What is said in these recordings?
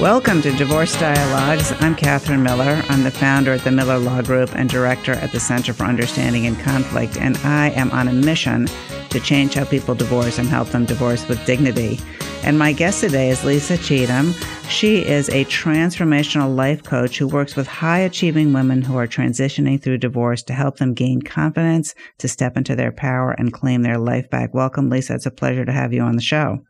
Welcome to Divorce Dialogues. I'm Catherine Miller. I'm the founder at the Miller Law Group and director at the Center for Understanding and Conflict, and I am on a mission to change how people divorce and help them divorce with dignity. And my guest today is Lisa Cheatham. She is a transformational life coach who works with high achieving women who are transitioning through divorce to help them gain confidence, to step into their power, and claim their life back. Welcome, Lisa. It's a pleasure to have you on the show.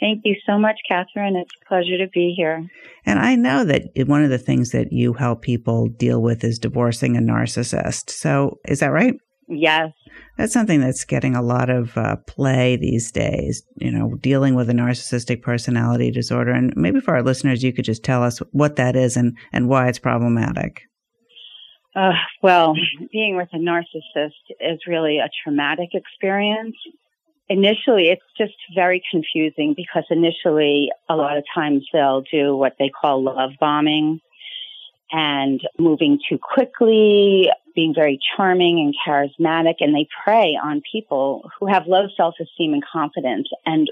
Thank you so much, Catherine. It's a pleasure to be here. And I know that one of the things that you help people deal with is divorcing a narcissist. So, is that right? Yes. That's something that's getting a lot of uh, play these days, you know, dealing with a narcissistic personality disorder. And maybe for our listeners, you could just tell us what that is and, and why it's problematic. Uh, well, being with a narcissist is really a traumatic experience initially it's just very confusing because initially a lot of times they'll do what they call love bombing and moving too quickly, being very charming and charismatic, and they prey on people who have low self-esteem and confidence. And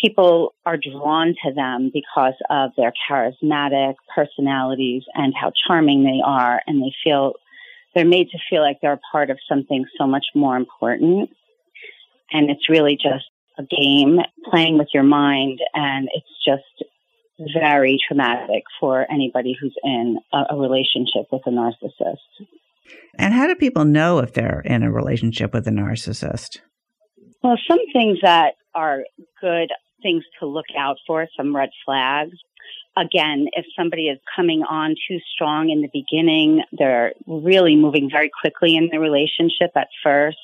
people are drawn to them because of their charismatic personalities and how charming they are, and they feel they're made to feel like they're a part of something so much more important and it's really just a game playing with your mind and it's just very traumatic for anybody who's in a, a, relationship with a narcissist. And how do people know if they're in a relationship with a narcissist? Well, some things that are good things to look out for, some red flags. Again, if somebody is coming on too strong in the beginning, they're really moving very quickly in the relationship at first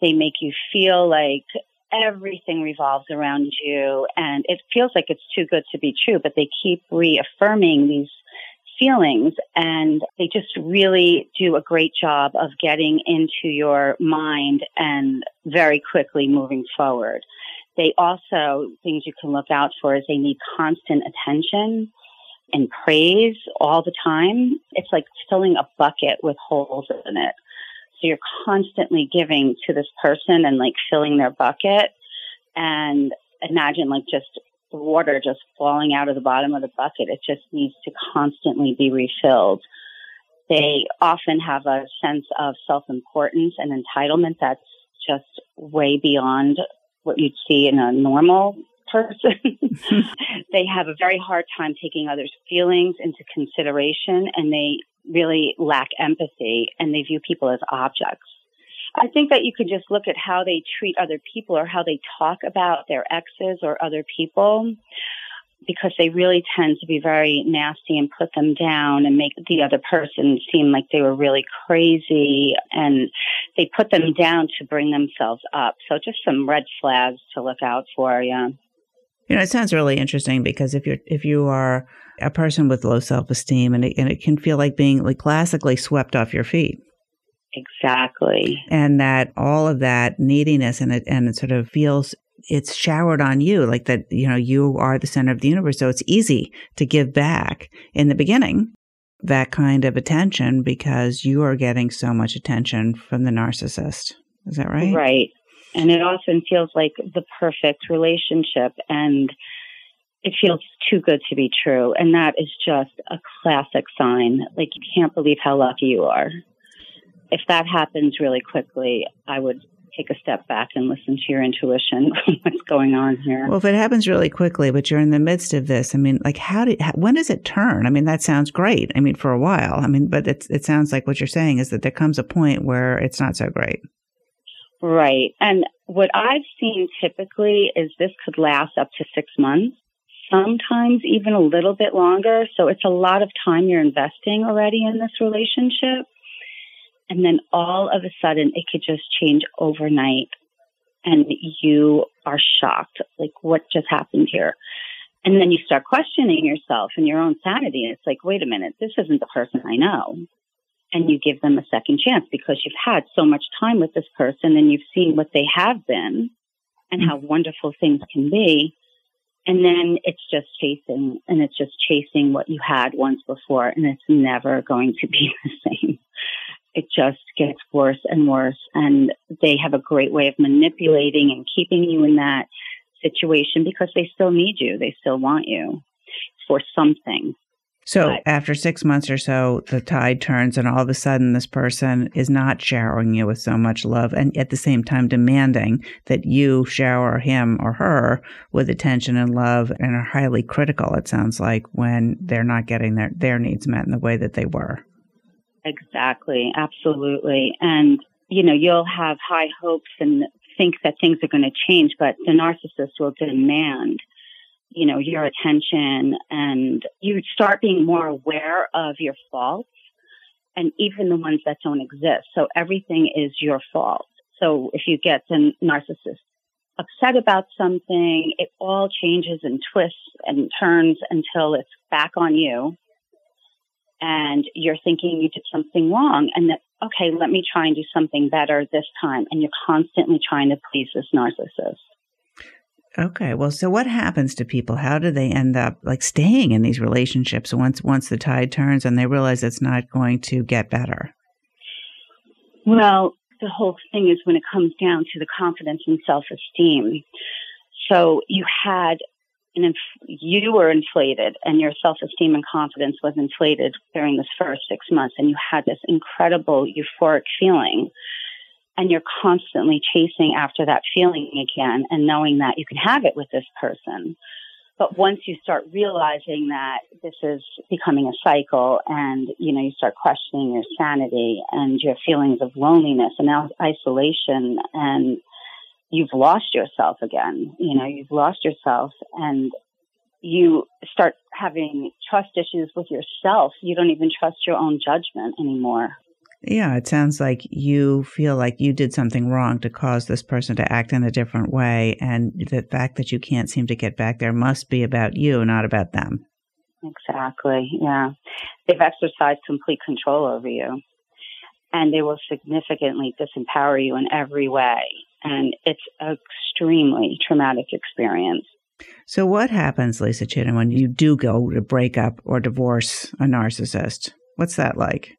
they make you feel like everything revolves around you and it feels like it's too good to be true, but they keep reaffirming these feelings and they just really do a great job of getting into your mind and very quickly moving forward. They also, things you can look out for is they need constant attention and praise all the time. It's like filling a bucket with holes in it. So you're constantly giving to this person and like filling their bucket. And imagine like just water just falling out of the bottom of the bucket. It just needs to constantly be refilled. They often have a sense of self importance and entitlement that's just way beyond what you'd see in a normal person. they have a very hard time taking others' feelings into consideration and they really lack empathy and they view people as objects. I think that you could just look at how they treat other people or how they talk about their exes or other people because they really tend to be very nasty and put them down and make the other person seem like they were really crazy and they put them down to bring themselves up. So just some red flags to look out for, yeah. You know, it sounds really interesting because if you're if you are a person with low self esteem, and it, and it can feel like being like classically swept off your feet. Exactly. And that all of that neediness and it and it sort of feels it's showered on you, like that. You know, you are the center of the universe, so it's easy to give back in the beginning that kind of attention because you are getting so much attention from the narcissist. Is that right? Right. And it often feels like the perfect relationship and it feels too good to be true. And that is just a classic sign. Like you can't believe how lucky you are. If that happens really quickly, I would take a step back and listen to your intuition. What's going on here? Well, if it happens really quickly, but you're in the midst of this, I mean, like, how did, how, when does it turn? I mean, that sounds great. I mean, for a while. I mean, but it's, it sounds like what you're saying is that there comes a point where it's not so great. Right. And what I've seen typically is this could last up to six months, sometimes even a little bit longer. So it's a lot of time you're investing already in this relationship. And then all of a sudden it could just change overnight and you are shocked. Like what just happened here? And then you start questioning yourself and your own sanity. And it's like, wait a minute, this isn't the person I know. And you give them a second chance because you've had so much time with this person and you've seen what they have been and how mm-hmm. wonderful things can be. And then it's just chasing and it's just chasing what you had once before and it's never going to be the same. It just gets worse and worse. And they have a great way of manipulating and keeping you in that situation because they still need you. They still want you for something. So but, after six months or so, the tide turns, and all of a sudden, this person is not showering you with so much love, and at the same time demanding that you shower him or her with attention and love, and are highly critical. It sounds like when they're not getting their their needs met in the way that they were. Exactly, absolutely, and you know you'll have high hopes and think that things are going to change, but the narcissist will demand, you know, your attention and you start being more aware of your faults and even the ones that don't exist. So everything is your fault. So if you get the narcissist upset about something, it all changes and twists and turns until it's back on you. And you're thinking you did something wrong and that okay, let me try and do something better this time. And you're constantly trying to please this narcissist. Okay. Well, so what happens to people? How do they end up like staying in these relationships once once the tide turns and they realize it's not going to get better? Well, the whole thing is when it comes down to the confidence and self-esteem. So you had and inf- you were inflated and your self-esteem and confidence was inflated during this first six months and you had this incredible euphoric feeling and you're constantly chasing after that feeling again and knowing that you can have it with this person. But once you start realizing that this is becoming a cycle and, you know, you start questioning your sanity and your feelings of loneliness and isolation and you've lost yourself again. You know, you've lost yourself and you start having trust issues with yourself. You don't even trust your own judgment anymore. Yeah, it sounds like you feel like you did something wrong to cause this person to act in a different way. And the fact that you can't seem to get back there must be about you, not about them. Exactly. Yeah. They've exercised complete control over you and they will significantly disempower you in every way and it's an extremely traumatic experience. So, what happens, Lisa Cheatham, when you do go to break up or divorce a narcissist? What's that like?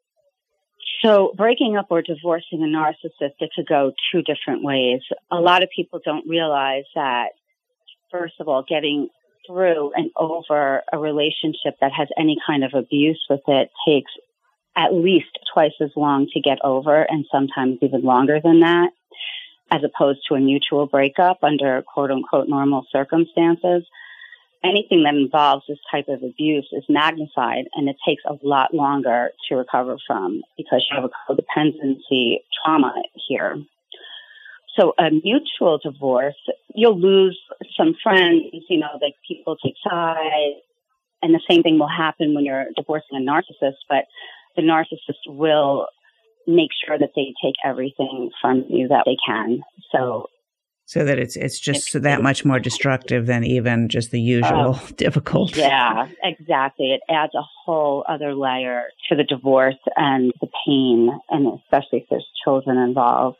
So, breaking up or divorcing a narcissist, it could go two different ways. A lot of people don't realize that, first of all, getting through and over a relationship that has any kind of abuse with it takes at least twice as long to get over and sometimes even longer than that as opposed to a mutual breakup under quote unquote normal circumstances. Anything that involves this type of abuse is magnified and it takes a lot longer to recover from because you have a codependency trauma here. So a mutual divorce, you'll lose some friends, you know, like people take sides and the same thing will happen when you're divorcing a narcissist, but the narcissist will make sure that they take everything from you that they can. So so that it's it's just that much more destructive than even just the usual uh, difficult. Yeah, exactly. It adds a whole other layer to the divorce and the pain, and especially if there's children involved.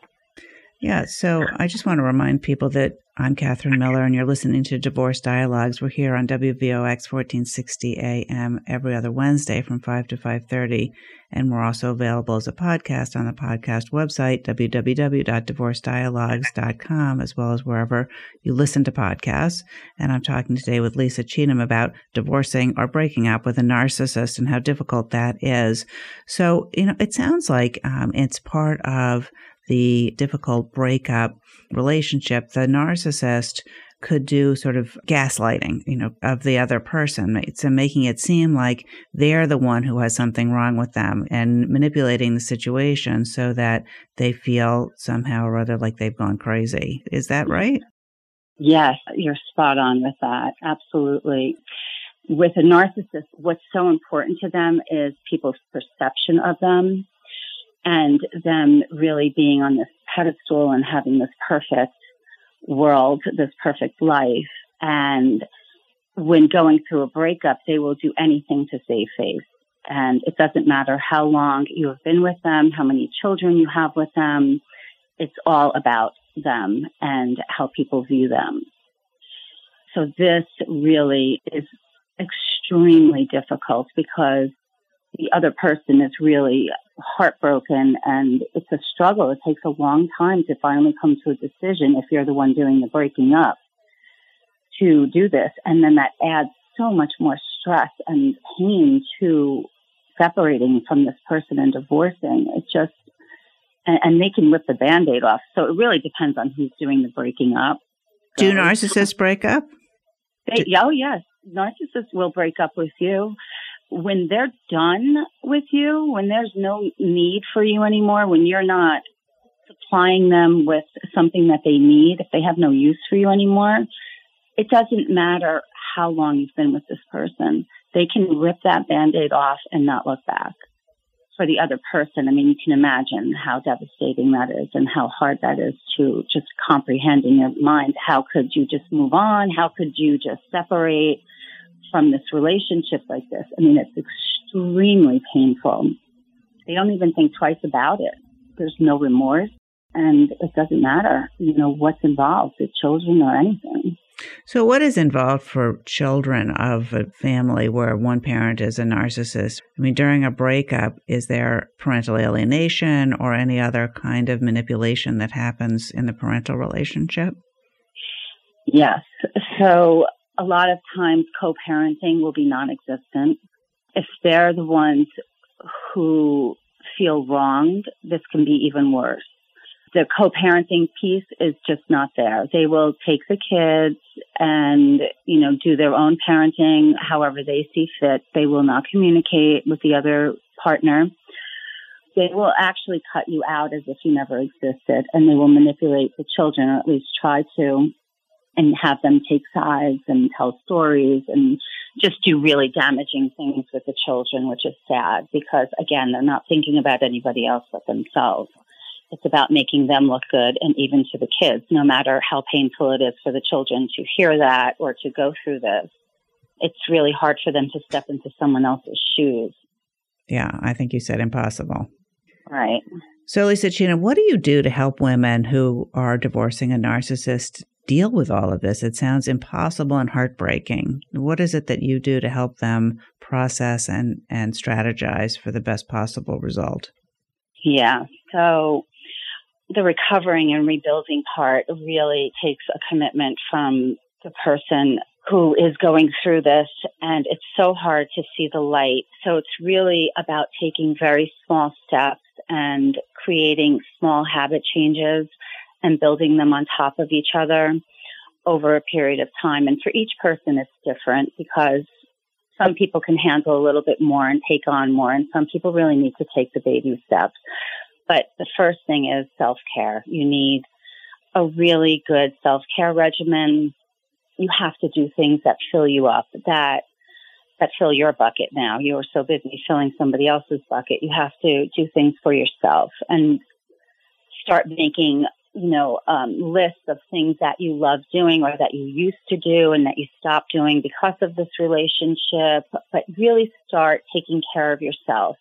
Yeah, so I just want to remind people that I'm Catherine Miller, and you're listening to Divorce Dialogues. We're here on WVOX 1460 AM every other Wednesday from 5 to 5.30, and we're also available as a podcast on the podcast website, www.divorcedialogues.com, as well as wherever you listen to podcasts. And I'm talking today with Lisa Cheatham about divorcing or breaking up with a narcissist and how difficult that is. So, you know, it sounds like um, it's part of the difficult breakup relationship, the narcissist could do sort of gaslighting, you know, of the other person. So making it seem like they're the one who has something wrong with them and manipulating the situation so that they feel somehow or other like they've gone crazy. Is that right? Yes, you're spot on with that. Absolutely. With a narcissist, what's so important to them is people's perception of them and them really being on this pedestal and having this perfect world, this perfect life. And when going through a breakup, they will do anything to save face. And it doesn't matter how long you have been with them, how many children you have with them. It's all about them and how people view them. So this really is extremely difficult because the other person is really heartbroken and it's a struggle. It takes a long time to finally come to a decision if you're the one doing the breaking up to do this. And then that adds so much more stress and pain to separating from this person and divorcing. It just, and, and they can rip the band aid off. So it really depends on who's doing the breaking up. Do narcissists break up? They, oh, yes. Narcissists will break up with you. When they're done with you, when there's no need for you anymore, when you're not supplying them with something that they need, if they have no use for you anymore, it doesn't matter how long you've been with this person. They can rip that band-aid off and not look back. For the other person, I mean, you can imagine how devastating that is and how hard that is to just comprehend in your mind. How could you just move on? How could you just separate from this relationship like this? I mean, it's extremely painful. They don't even think twice about it. There's no remorse and it doesn't matter, you know, what's involved, the children or anything. So, what is involved for children of a family where one parent is a narcissist? I mean, during a breakup, is there parental alienation or any other kind of manipulation that happens in the parental relationship? Yes. So, a lot of times co parenting will be non existent. If they're the ones who feel wronged, this can be even worse the co-parenting piece is just not there. They will take the kids and, you know, do their own parenting however they see fit. They will not communicate with the other partner. They will actually cut you out as if you never existed and they will manipulate the children or at least try to and have them take sides and tell stories and just do really damaging things with the children, which is sad because again, they're not thinking about anybody else but themselves. It's about making them look good and even to the kids, no matter how painful it is for the children to hear that or to go through this. It's really hard for them to step into someone else's shoes. Yeah, I think you said impossible. Right. So, Lisa Cheatham, what do you do to help women who are divorcing a narcissist deal with all of this? It sounds impossible and heartbreaking. What is it that you do to help them process and, and strategize for the best possible result? Yeah. So, the recovering and rebuilding part really takes a commitment from the person who is going through this and it's so hard to see the light. So it's really about taking very small steps and creating small habit changes and building them on top of each other over a period of time. And for each person, it's different because some people can handle a little bit more and take on more, and some people really need to take the baby steps. But the first thing is self care. You need a really good self care regimen. You have to do things that fill you up, that that fill your bucket now. You are so busy filling somebody else's bucket. You have to do things for yourself and start making, you know, um, lists of things that you love doing or that you used to do and that you stopped doing because of this relationship. But really start taking care of yourself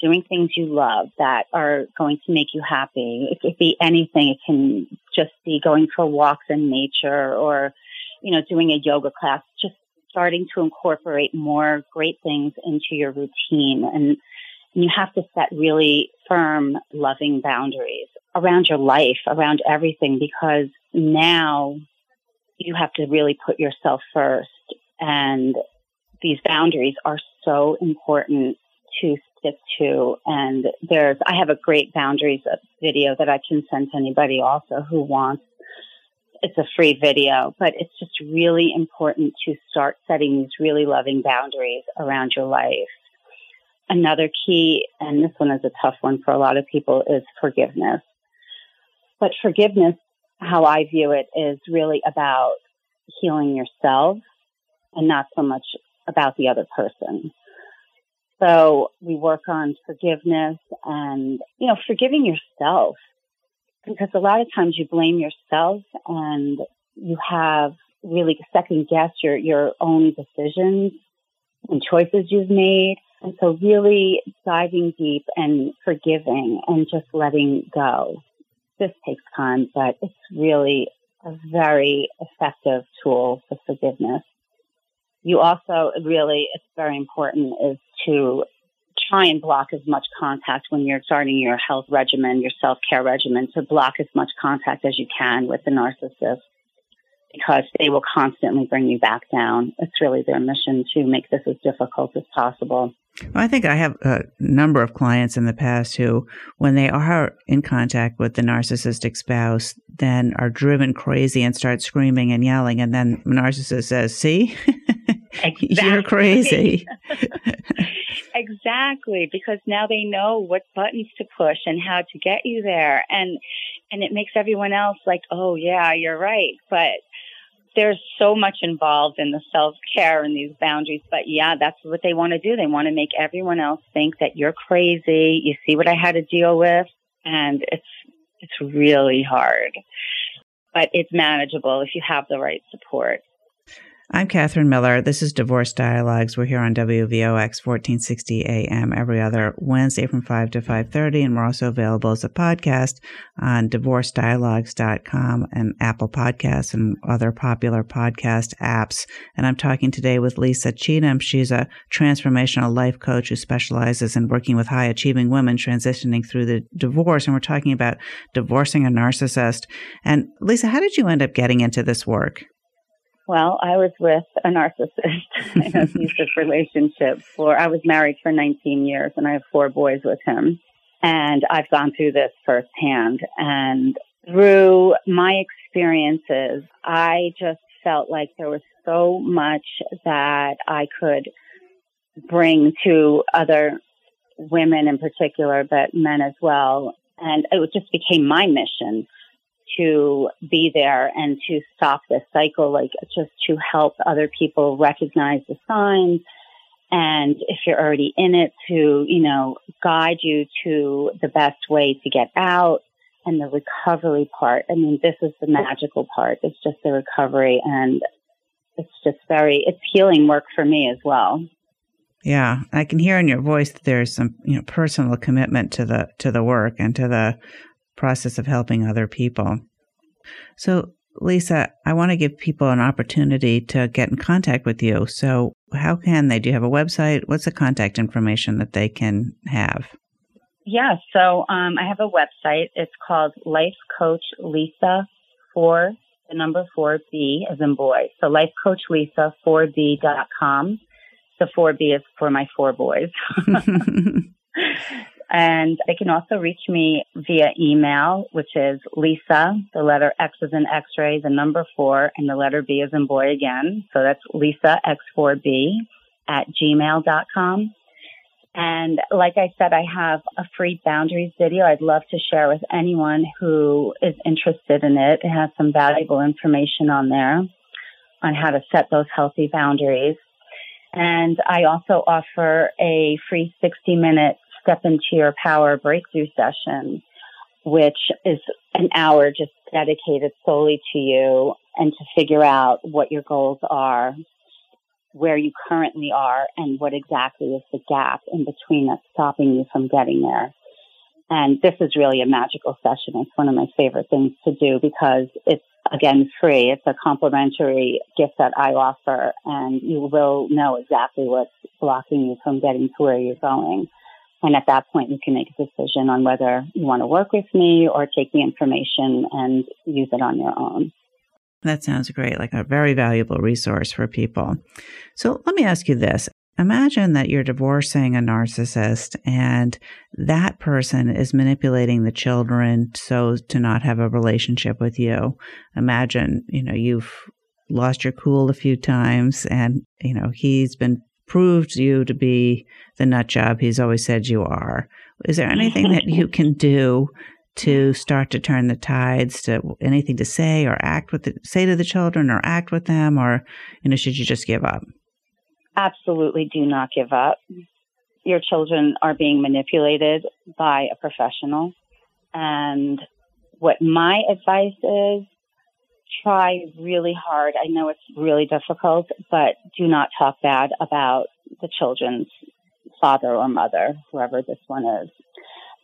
doing things you love that are going to make you happy. It could be anything. It can just be going for walks in nature or, you know, doing a yoga class, just starting to incorporate more great things into your routine. And, and you have to set really firm, loving boundaries around your life, around everything, because now you have to really put yourself first. And these boundaries are so important to stick to. And there's, I have a great boundaries video that I can send to anybody also who wants. It's a free video, but it's just really important to start setting these really loving boundaries around your life. Another key, and this one is a tough one for a lot of people, is forgiveness. But forgiveness, how I view it, is really about healing yourself and not so much about the other person. So we work on forgiveness and, you know, forgiving yourself because a lot of times you blame yourself and you have really second guess your, your own decisions and choices you've made. And so really diving deep and forgiving and just letting go. This takes time, but it's really a very effective tool for forgiveness. You also really, it's very important is to try and block as much contact when you're starting your health regimen, your self-care regimen, to block as much contact as you can with the narcissist because they will constantly bring you back down. It's really their mission to make this as difficult as possible. Well, I think I have a number of clients in the past who, when they are in contact with the narcissistic spouse, then are driven crazy and start screaming and yelling. And then the narcissist says, See, exactly. you're crazy. exactly. Because now they know what buttons to push and how to get you there. And, and it makes everyone else like, Oh, yeah, you're right. But there's so much involved in the self care and these boundaries. But yeah, that's what they want to do. They want to make everyone else think that you're crazy. You see what I had to deal with. And it's, it's really hard, but it's manageable if you have the right support. I'm Catherine Miller. This is Divorce Dialogues. We're here on WVOX 1460 AM every other Wednesday from 5 to 5.30. And we're also available as a podcast on divorcedialogues.com and Apple Podcasts and other popular podcast apps. And I'm talking today with Lisa Cheatham. She's a transformational life coach who specializes in working with high achieving women transitioning through the divorce. And we're talking about divorcing a narcissist. And Lisa, how did you end up getting into this work? Well, I was with a narcissist in an abusive relationship for, I was married for 19 years and I have four boys with him. And I've gone through this firsthand. And through my experiences, I just felt like there was so much that I could bring to other women in particular, but men as well. And it just became my mission to be there and to stop this cycle, like just to help other people recognize the signs. And if you're already in it, to, you know, guide you to the best way to get out and the recovery part. I mean, this is the magical part. It's just the recovery and it's just very, it's healing work for me as well. Yeah, I can hear in your voice that there's some, you know, personal commitment to the to the work and to the process of helping other people. So, Lisa, I want to give people an opportunity to get in contact with you. So, how can they? Do you have a website? What's the contact information that they can have? Yeah, so um, I have a website. It's called Life Coach Lisa for the number four B as in boy. So Life Coach Lisa 4B.com. The 4B is for my four boys. And they can also reach me via email, which is Lisa, the letter X is in X-ray, the number four, and the letter B is in boy again. So that's Lisa X4B at gmail.com. And like I said, I have a free boundaries video I'd love to share with anyone who is interested in it. It has some valuable information on there on how to set those healthy boundaries. And I also offer a free 60 minute step into your power breakthrough session, which is an hour just dedicated solely to you and to figure out what your goals are, where you currently are, and what exactly is the gap in between that's stopping you from getting there. And this is really a magical session. It's one of my favorite things to do because it's again free. It's a complimentary gift that I offer and you will know exactly what's blocking you from getting to where you're going. And at that point, you can make a decision on whether you want to work with me or take the information and use it on your own. That sounds great, like a very valuable resource for people. So let me ask you this. Imagine that you're divorcing a narcissist and that person is manipulating the children so to not have a relationship with you. Imagine, you know, you've lost your cool a few times and, you know, he's been proved you to be the nut job he's always said you are. Is there anything that you can do to start to turn the tides to anything to say or act with the, say to the children or act with them or you know should you just give up? Absolutely do not give up. Your children are being manipulated by a professional and what my advice is try really hard. I know it's really difficult, but do not talk bad about the children's father or mother, whoever this one is.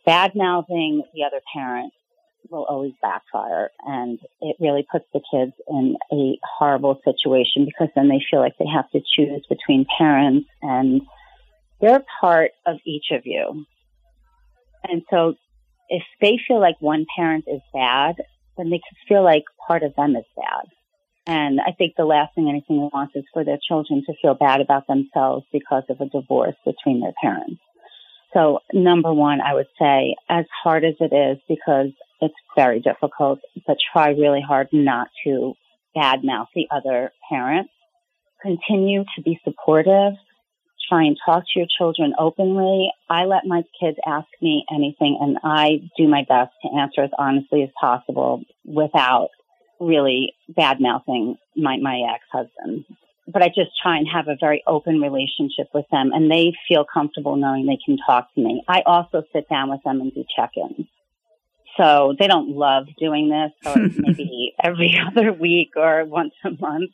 Bad mouthing the other parent will always backfire and it really puts the kids in a horrible situation because then they feel like they have to choose between parents and they're part of each of you. And so if they feel like one parent is bad, then they could feel like part of them is bad. And I think the last thing anything wants is for their children to feel bad about themselves because of a divorce between their parents. So number one, I would say as hard as it is, because it's very difficult, but try really hard not to badmouth the other parent. Continue to be supportive. Try and talk to your children openly. I let my kids ask me anything and I do my best to answer as honestly as possible without really bad mouthing my, my ex-husband. But I just try and have a very open relationship with them and they feel comfortable knowing they can talk to me. I also sit down with them and do check-ins. So they don't love doing this, so maybe every other week or once a month.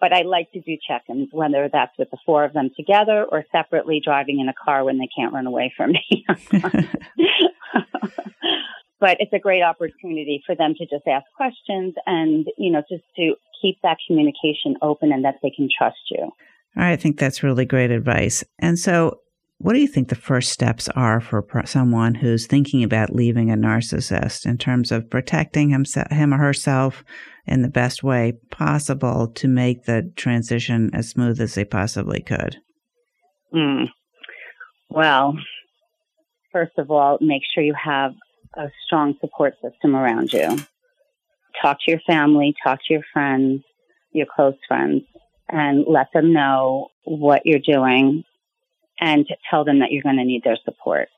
But I like to do check-ins, whether that's with the four of them together or separately driving in a car when they can't run away from me. but it's a great opportunity for them to just ask questions and, you know, just to keep that communication open and that they can trust you. I think that's really great advice. And so, what do you think the first steps are for someone who's thinking about leaving a narcissist in terms of protecting himself, him or herself in the best way possible to make the transition as smooth as they possibly could? Mm. Well, first of all, make sure you have a strong support system around you. Talk to your family, talk to your friends, your close friends, and let them know what you're doing and tell them that you're going to need their support.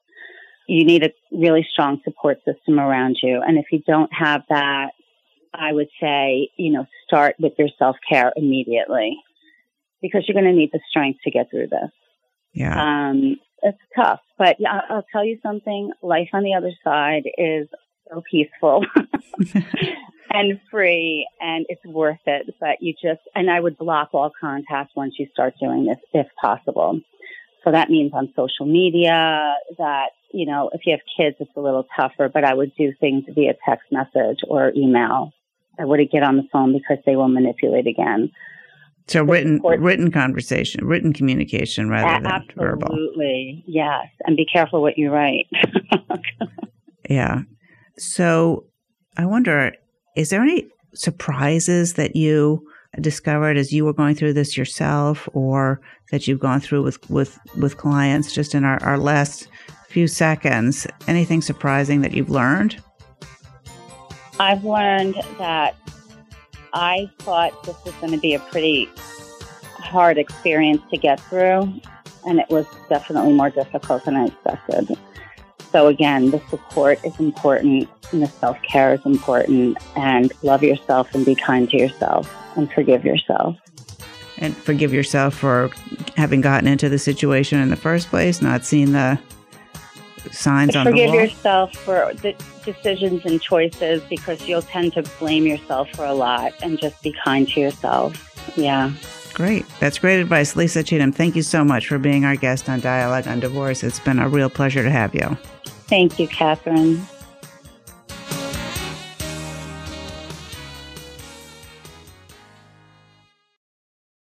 You need a really strong support system around you. And if you don't have that, I would say, you know, start with your self care immediately because you're going to need the strength to get through this. Yeah. Um, it's tough, but yeah, I'll tell you something. Life on the other side is so peaceful and free and it's worth it. But you just, and I would block all contact once you start doing this if possible. So that means on social media that, you know, if you have kids, it's a little tougher, but I would do things via text message or email. I wouldn't get on the phone because they will manipulate again. So written written conversation, written communication rather than Absolutely. verbal. Absolutely, yes. And be careful what you write. yeah. So I wonder, is there any surprises that you discovered as you were going through this yourself or that you've gone through with, with, with clients just in our, our last few seconds? Anything surprising that you've learned? I've learned that I thought this was going to be a pretty hard experience to get through, and it was definitely more difficult than I expected. So, again, the support is important, and the self care is important, and love yourself and be kind to yourself and forgive yourself. And forgive yourself for having gotten into the situation in the first place, not seeing the signs on forgive the wall. Forgive yourself for the decisions and choices because you'll tend to blame yourself for a lot and just be kind to yourself. Yeah. Great. That's great advice. Lisa Cheatham, thank you so much for being our guest on Dialogue on Divorce. It's been a real pleasure to have you. Thank you, Catherine.